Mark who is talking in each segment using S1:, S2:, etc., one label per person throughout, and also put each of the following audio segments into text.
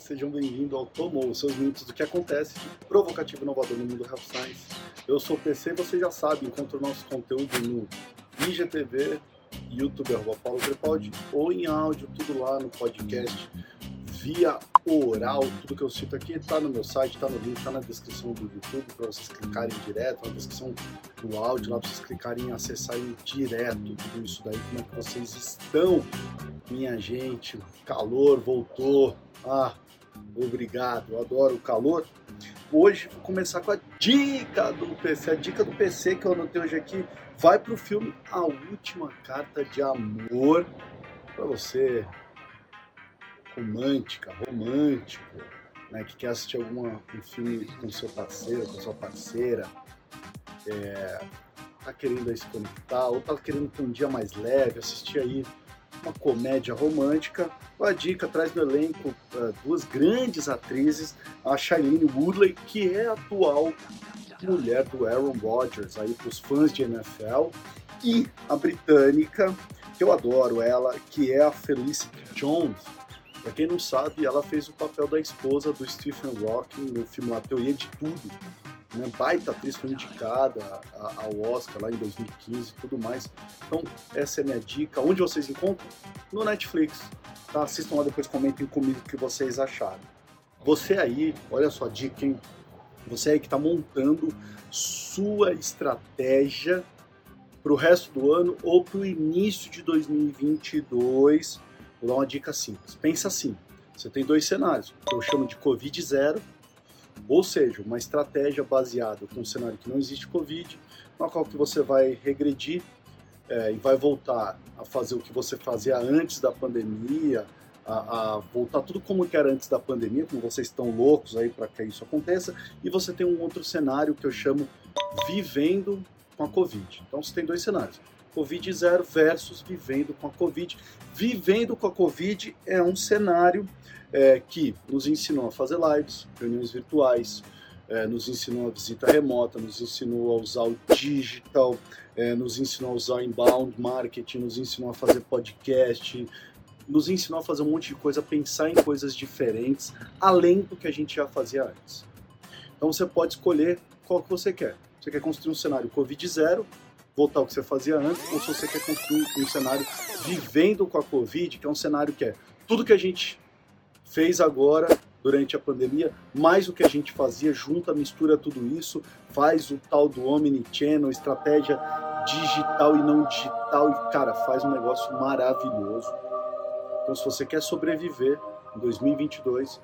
S1: sejam bem-vindos ao Tomou, seus minutos do que acontece provocativo inovador no mundo Health Science. Eu sou o PC, você já sabe, encontra o nosso conteúdo no IGTV, YouTube, Paulo ou em áudio, tudo lá no podcast, via oral, tudo que eu cito aqui está no meu site, está no link, está na descrição do YouTube, para vocês clicarem direto, na descrição do áudio, lá para vocês clicarem e acessarem direto tudo isso daí, como é que vocês estão, minha gente, calor voltou, ah, obrigado, eu adoro o calor. Hoje vou começar com a dica do PC. A dica do PC que eu anotei hoje aqui vai para o filme A Última Carta de Amor. Para você, romântica, romântico, né, que quer assistir alguma, um filme com seu parceiro, com sua parceira, é, tá querendo se conectar, ou tá querendo ter um dia mais leve, assistir aí uma comédia romântica. A dica traz no elenco uh, duas grandes atrizes, a Shailene Woodley, que é a atual mulher do Aaron Rodgers, aí para os fãs de NFL, e a britânica, que eu adoro ela, que é a Felicity Jones. Para quem não sabe, ela fez o papel da esposa do Stephen Hawking no filme A Teoria de Tudo, né, baita atriz foi indicada ao Oscar lá em 2015 e tudo mais. Então, essa é minha dica. Onde vocês encontram? No Netflix. Tá? Assistam lá depois, comentem comigo o que vocês acharam. Você aí, olha só a dica, hein? Você aí que está montando sua estratégia para o resto do ano ou para o início de 2022. Vou dar uma dica simples. Pensa assim: você tem dois cenários, que eu chamo de Covid zero ou seja, uma estratégia baseada com um cenário que não existe Covid, na qual que você vai regredir é, e vai voltar a fazer o que você fazia antes da pandemia, a, a, voltar tudo como era antes da pandemia, como vocês estão loucos aí para que isso aconteça, e você tem um outro cenário que eu chamo vivendo com a Covid. Então você tem dois cenários. Covid zero versus vivendo com a Covid. Vivendo com a Covid é um cenário é, que nos ensinou a fazer lives, reuniões virtuais, é, nos ensinou a visita remota, nos ensinou a usar o digital, é, nos ensinou a usar inbound marketing, nos ensinou a fazer podcast, nos ensinou a fazer um monte de coisa, pensar em coisas diferentes, além do que a gente já fazia antes. Então você pode escolher qual que você quer. Você quer construir um cenário Covid zero, voltar ao que você fazia antes, ou se você quer construir um cenário vivendo com a Covid, que é um cenário que é tudo que a gente fez agora durante a pandemia, mais o que a gente fazia, junta, mistura tudo isso, faz o tal do Omnichannel, estratégia digital e não digital, e cara, faz um negócio maravilhoso. Então, se você quer sobreviver em 2022,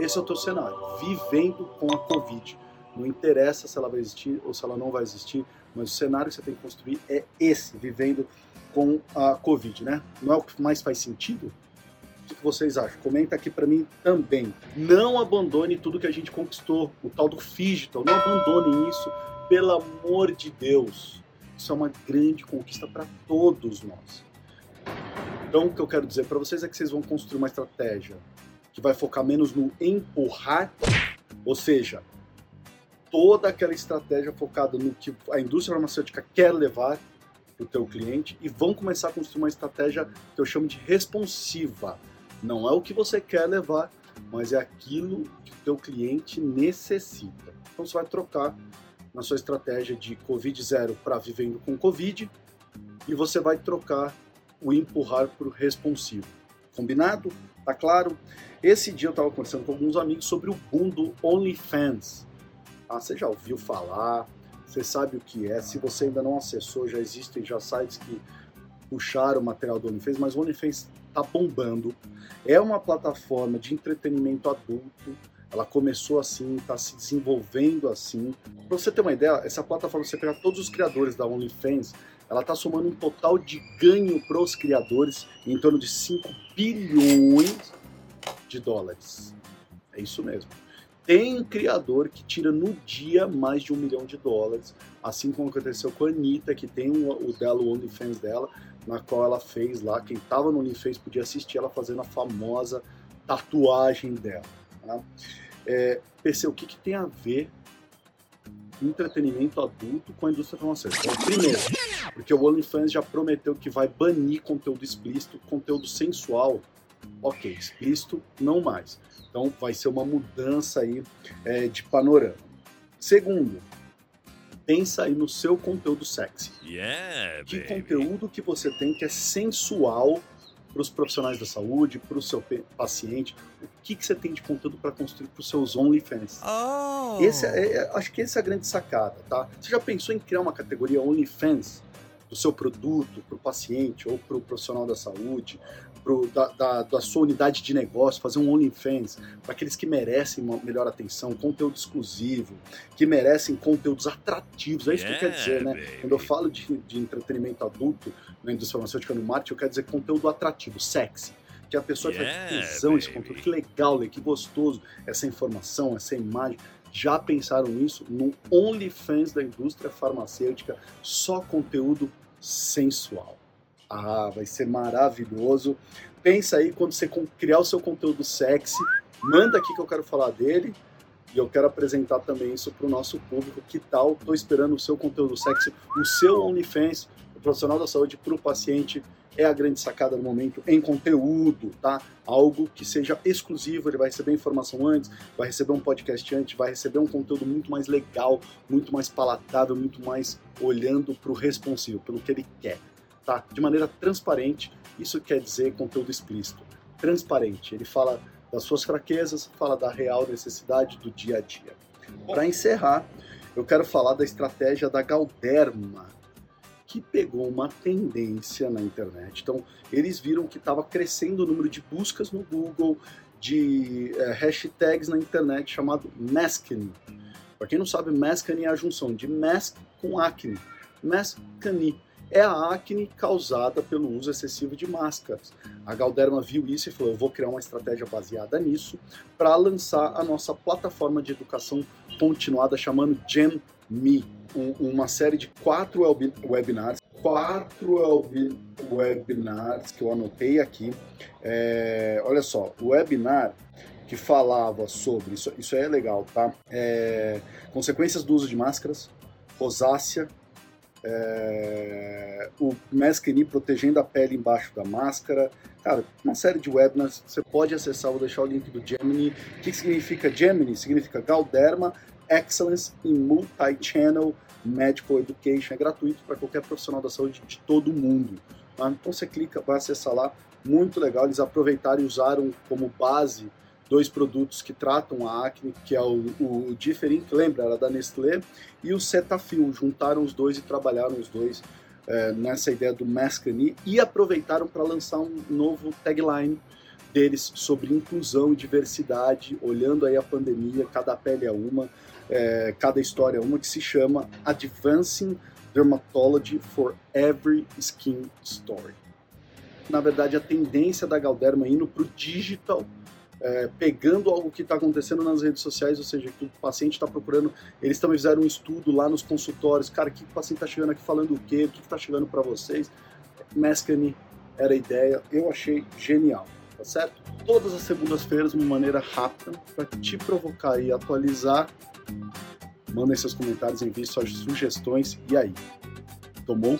S1: esse é o teu cenário, vivendo com a Covid. Não interessa se ela vai existir ou se ela não vai existir, mas o cenário que você tem que construir é esse, vivendo com a Covid, né? Não é o que mais faz sentido? O que vocês acham? Comenta aqui para mim também. Não abandone tudo que a gente conquistou, o tal do digital. Não abandone isso, pelo amor de Deus. Isso é uma grande conquista para todos nós. Então, o que eu quero dizer para vocês é que vocês vão construir uma estratégia que vai focar menos no empurrar, ou seja, toda aquela estratégia focada no que a indústria farmacêutica quer levar para o teu cliente e vão começar a construir uma estratégia que eu chamo de responsiva. Não é o que você quer levar, mas é aquilo que o teu cliente necessita. Então você vai trocar na sua estratégia de Covid zero para vivendo com Covid e você vai trocar o empurrar para o responsivo. Combinado? Tá claro? Esse dia eu estava conversando com alguns amigos sobre o boom do OnlyFans. Ah, você já ouviu falar? Você sabe o que é? Se você ainda não acessou, já existem já sites que puxaram o material do OnlyFans, mas o OnlyFans está bombando. É uma plataforma de entretenimento adulto. Ela começou assim, está se desenvolvendo assim. Para você ter uma ideia, essa plataforma, você pegar todos os criadores da OnlyFans, ela está somando um total de ganho para os criadores em torno de 5 bilhões de dólares. É isso mesmo. Tem criador que tira no dia mais de um milhão de dólares, assim como aconteceu com a Anitta, que tem o, o dela, o OnlyFans dela, na qual ela fez lá, quem estava no OnlyFans podia assistir ela fazendo a famosa tatuagem dela. Tá? É, PC, o que, que tem a ver entretenimento adulto com a indústria farmacêutica? Primeiro, porque o OnlyFans já prometeu que vai banir conteúdo explícito, conteúdo sensual Ok, explícito, não mais. Então vai ser uma mudança aí é, de panorama. Segundo, pensa aí no seu conteúdo sexy.
S2: Yeah,
S1: Que
S2: baby.
S1: conteúdo que você tem que é sensual para os profissionais da saúde, para o seu paciente? O que, que você tem de conteúdo para construir para os seus OnlyFans?
S2: Oh.
S1: Esse é, é- acho que essa é a grande sacada, tá? Você já pensou em criar uma categoria OnlyFans do seu produto para o paciente ou para o profissional da saúde, pro, da, da, da sua unidade de negócio, fazer um OnlyFans para aqueles que merecem uma melhor atenção, conteúdo exclusivo, que merecem conteúdos atrativos, é isso que quer dizer, né?
S2: baby.
S1: Quando eu falo de, de entretenimento adulto na indústria farmacêutica no marketing, eu quero dizer conteúdo atrativo, sexy. Que a pessoa vai
S2: Yeah,
S1: ter tesão esse conteúdo. Que legal, que gostoso essa informação, essa imagem. Já pensaram nisso? No OnlyFans da indústria farmacêutica, só conteúdo sensual. Ah, vai ser maravilhoso. Pensa aí quando você criar o seu conteúdo sexy, manda aqui que eu quero falar dele. E eu quero apresentar também isso para o nosso público. Que tal? Estou esperando o seu conteúdo sexy, o seu OnlyFans, o profissional da saúde para o paciente. É a grande sacada do momento em conteúdo, tá? Algo que seja exclusivo, ele vai receber informação antes, vai receber um podcast antes, vai receber um conteúdo muito mais legal, muito mais palatável, muito mais olhando para o responsivo, pelo que ele quer, tá? De maneira transparente, isso quer dizer conteúdo explícito. Transparente, ele fala das suas fraquezas, fala da real necessidade do dia a dia. Para encerrar, eu quero falar da estratégia da Galderma, que pegou uma tendência na internet. Então, eles viram que estava crescendo o número de buscas no Google, de eh, hashtags na internet chamado maskne. Para quem não sabe, maskne é a junção de mask com acne. Maskne é a acne causada pelo uso excessivo de máscaras. A Galderma viu isso e falou: eu vou criar uma estratégia baseada nisso para lançar a nossa plataforma de educação continuada chamando Gem Me, um- uma série de quatro webi- webinars, quatro webi- webinars que eu anotei aqui. É, olha só, o webinar que falava sobre isso, isso é legal, tá? É, consequências do uso de máscaras, rosácea, é, o Maskini protegendo a pele embaixo da máscara. Cara, uma série de webinars, você pode acessar, vou deixar o link do Gemini. O que significa Gemini? Significa Galderma Excellence in Multi-Channel Medical Education. É gratuito para qualquer profissional da saúde de todo mundo. tá? Então você clica, vai acessar lá. Muito legal. Eles aproveitaram e usaram como base dois produtos que tratam a acne, que é o, o Differin, que lembra, era da Nestlé, e o Cetaphil. Juntaram os dois e trabalharam os dois é, nessa ideia do Maskani e aproveitaram para lançar um novo tagline deles sobre inclusão e diversidade, olhando aí a pandemia, cada pele é uma, é, cada história é uma, que se chama Advancing Dermatology for Every Skin Story. Na verdade, a tendência da Galderma indo para o digital, é, pegando algo que está acontecendo nas redes sociais, ou seja, que o paciente está procurando. Eles também fizeram um estudo lá nos consultórios. Cara, o que o paciente está chegando aqui falando o quê? O que está chegando para vocês? Maskane era a ideia. Eu achei genial, tá certo? Todas as segundas-feiras, de uma maneira rápida, para te provocar e atualizar. Mandem seus comentários, enviem suas sugestões. E aí? Tomou?